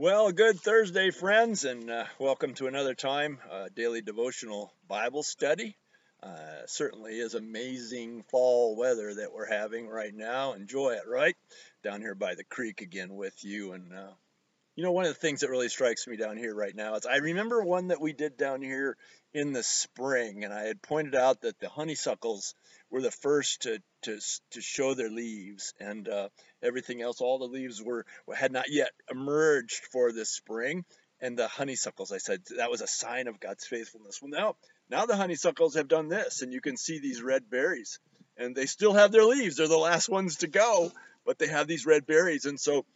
Well, good Thursday, friends, and uh, welcome to another time uh, daily devotional Bible study. Uh, certainly is amazing fall weather that we're having right now. Enjoy it, right? Down here by the creek again with you. And, uh, you know, one of the things that really strikes me down here right now is I remember one that we did down here in the spring, and I had pointed out that the honeysuckles were the first to to to show their leaves, and uh, everything else, all the leaves were had not yet emerged for the spring. And the honeysuckles, I said, that was a sign of God's faithfulness. Well, now now the honeysuckles have done this, and you can see these red berries, and they still have their leaves. They're the last ones to go, but they have these red berries, and so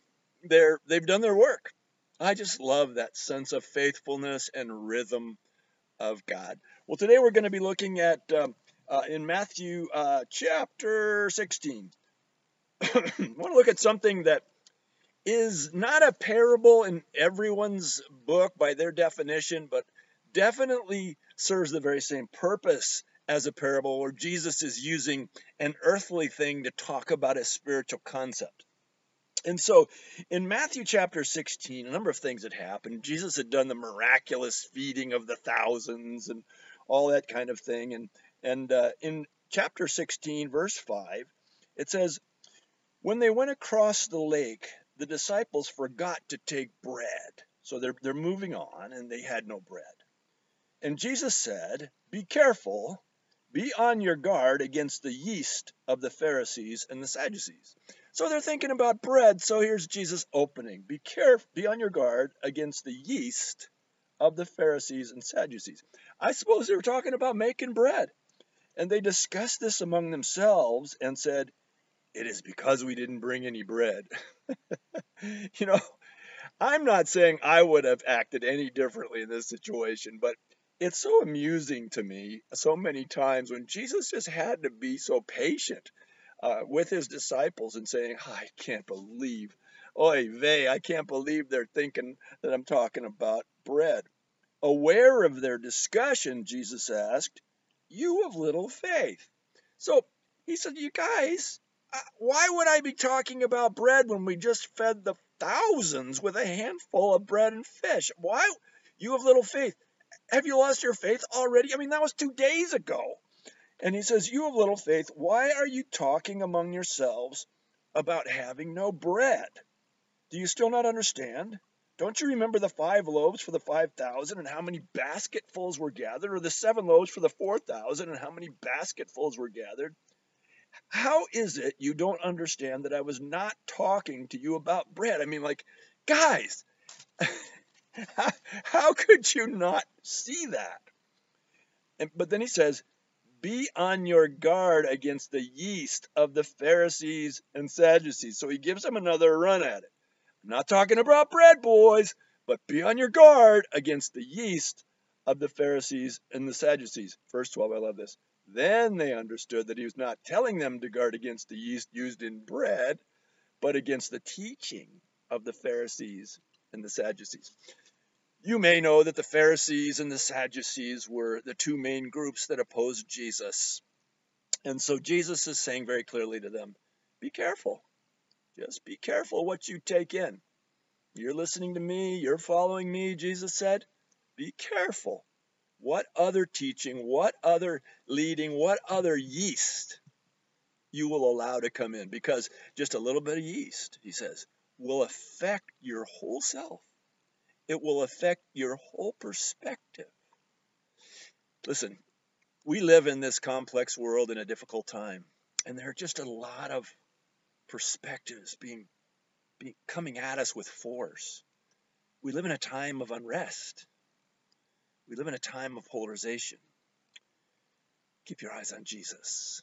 they're they've done their work. I just love that sense of faithfulness and rhythm of God. Well, today we're going to be looking at um, uh, in Matthew uh, chapter 16. I want to look at something that is not a parable in everyone's book by their definition, but definitely serves the very same purpose as a parable where Jesus is using an earthly thing to talk about a spiritual concept. And so in Matthew chapter 16, a number of things had happened. Jesus had done the miraculous feeding of the thousands and all that kind of thing. And, and uh, in chapter 16, verse 5, it says, When they went across the lake, the disciples forgot to take bread. So they're, they're moving on, and they had no bread. And Jesus said, Be careful, be on your guard against the yeast of the Pharisees and the Sadducees. So they're thinking about bread. So here's Jesus opening. Be careful, be on your guard against the yeast of the Pharisees and Sadducees. I suppose they were talking about making bread. And they discussed this among themselves and said, It is because we didn't bring any bread. you know, I'm not saying I would have acted any differently in this situation, but it's so amusing to me so many times when Jesus just had to be so patient uh, with his disciples and saying, I can't believe, oy vey, I can't believe they're thinking that I'm talking about bread. Aware of their discussion, Jesus asked, You have little faith. So he said, You guys, uh, why would I be talking about bread when we just fed the thousands with a handful of bread and fish? Why? You have little faith. Have you lost your faith already? I mean, that was two days ago. And he says, You have little faith. Why are you talking among yourselves about having no bread? Do you still not understand? Don't you remember the five loaves for the 5,000 and how many basketfuls were gathered, or the seven loaves for the 4,000 and how many basketfuls were gathered? How is it you don't understand that I was not talking to you about bread? I mean, like, guys, how, how could you not see that? And, but then he says, be on your guard against the yeast of the Pharisees and Sadducees. So he gives them another run at it. I'm not talking about bread, boys, but be on your guard against the yeast of the Pharisees and the Sadducees. Verse 12, I love this. Then they understood that he was not telling them to guard against the yeast used in bread, but against the teaching of the Pharisees and the Sadducees. You may know that the Pharisees and the Sadducees were the two main groups that opposed Jesus. And so Jesus is saying very clearly to them be careful. Just be careful what you take in. You're listening to me, you're following me, Jesus said. Be careful. What other teaching, what other leading, what other yeast you will allow to come in? Because just a little bit of yeast, he says, will affect your whole self it will affect your whole perspective. Listen, we live in this complex world in a difficult time, and there are just a lot of perspectives being, being coming at us with force. We live in a time of unrest. We live in a time of polarization. Keep your eyes on Jesus.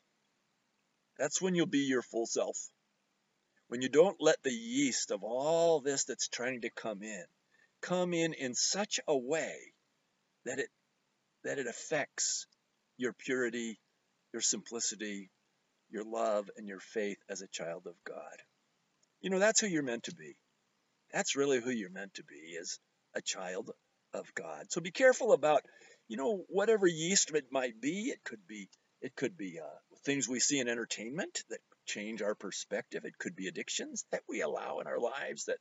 That's when you'll be your full self. When you don't let the yeast of all this that's trying to come in come in in such a way that it that it affects your purity, your simplicity, your love and your faith as a child of God. You know, that's who you're meant to be. That's really who you're meant to be as a child of God. So be careful about, you know, whatever yeast it might be. It could be it could be uh, things we see in entertainment that change our perspective. It could be addictions that we allow in our lives that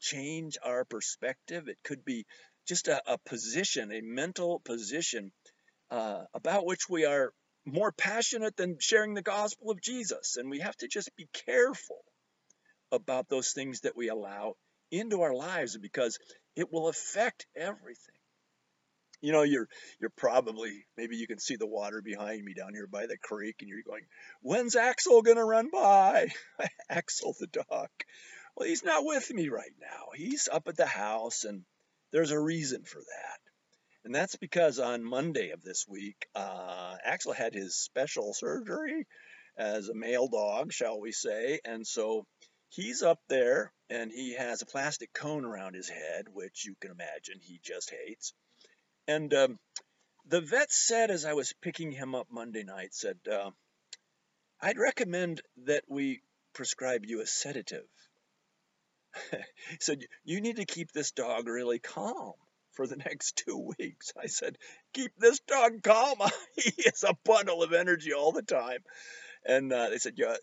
change our perspective. It could be just a, a position, a mental position uh, about which we are more passionate than sharing the gospel of Jesus. And we have to just be careful about those things that we allow into our lives because it will affect everything. You know, you're you're probably maybe you can see the water behind me down here by the creek, and you're going, "When's Axel gonna run by?" Axel the dog. Well, he's not with me right now. He's up at the house, and there's a reason for that. And that's because on Monday of this week, uh, Axel had his special surgery as a male dog, shall we say. And so he's up there and he has a plastic cone around his head, which you can imagine he just hates. And um, the vet said, as I was picking him up Monday night, said, uh, I'd recommend that we prescribe you a sedative. He said, You need to keep this dog really calm for the next two weeks. I said, Keep this dog calm. he is a bundle of energy all the time. And uh, they said, Yeah,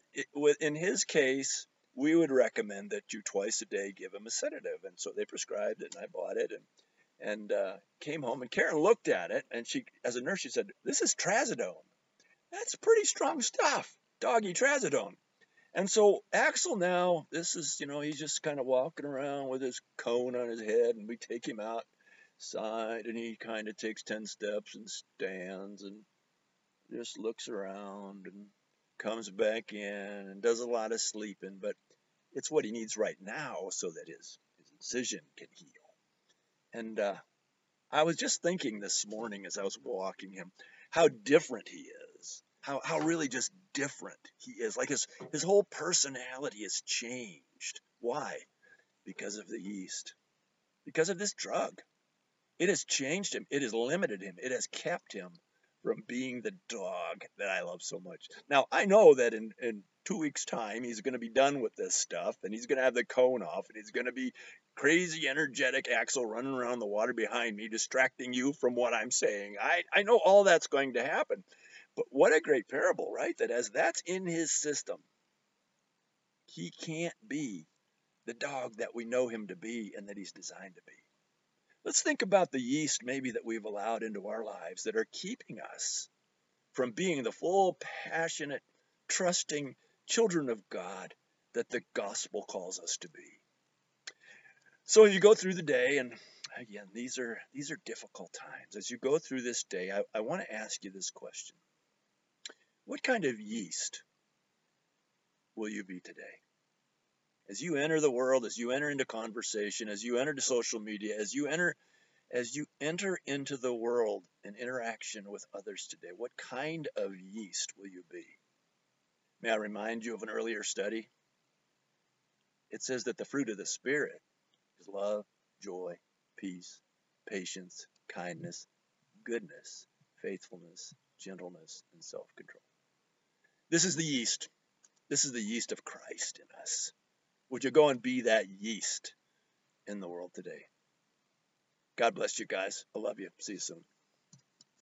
in his case, we would recommend that you twice a day give him a sedative. And so they prescribed it, and I bought it. And and uh, came home and Karen looked at it and she as a nurse she said this is trazodone that's pretty strong stuff doggy trazodone and so Axel now this is you know he's just kind of walking around with his cone on his head and we take him outside and he kind of takes 10 steps and stands and just looks around and comes back in and does a lot of sleeping but it's what he needs right now so that his, his incision can heal and uh, I was just thinking this morning as I was walking him how different he is. How, how really just different he is. Like his, his whole personality has changed. Why? Because of the yeast. Because of this drug. It has changed him. It has limited him. It has kept him from being the dog that I love so much. Now, I know that in, in two weeks' time, he's going to be done with this stuff and he's going to have the cone off and he's going to be crazy, energetic Axel running around the water behind me, distracting you from what I'm saying. I, I know all that's going to happen. But what a great parable, right? That as that's in his system, he can't be the dog that we know him to be and that he's designed to be. Let's think about the yeast maybe that we've allowed into our lives that are keeping us from being the full, passionate, trusting children of God that the gospel calls us to be. So you go through the day, and again, these are these are difficult times. As you go through this day, I, I want to ask you this question: What kind of yeast will you be today? As you enter the world, as you enter into conversation, as you enter to social media, as you enter as you enter into the world and interaction with others today, what kind of yeast will you be? May I remind you of an earlier study? It says that the fruit of the Spirit is love, joy, peace, patience, kindness, goodness, faithfulness, gentleness, and self control. This is the yeast. This is the yeast of Christ in us. Would you go and be that yeast in the world today? God bless you guys. I love you. See you soon.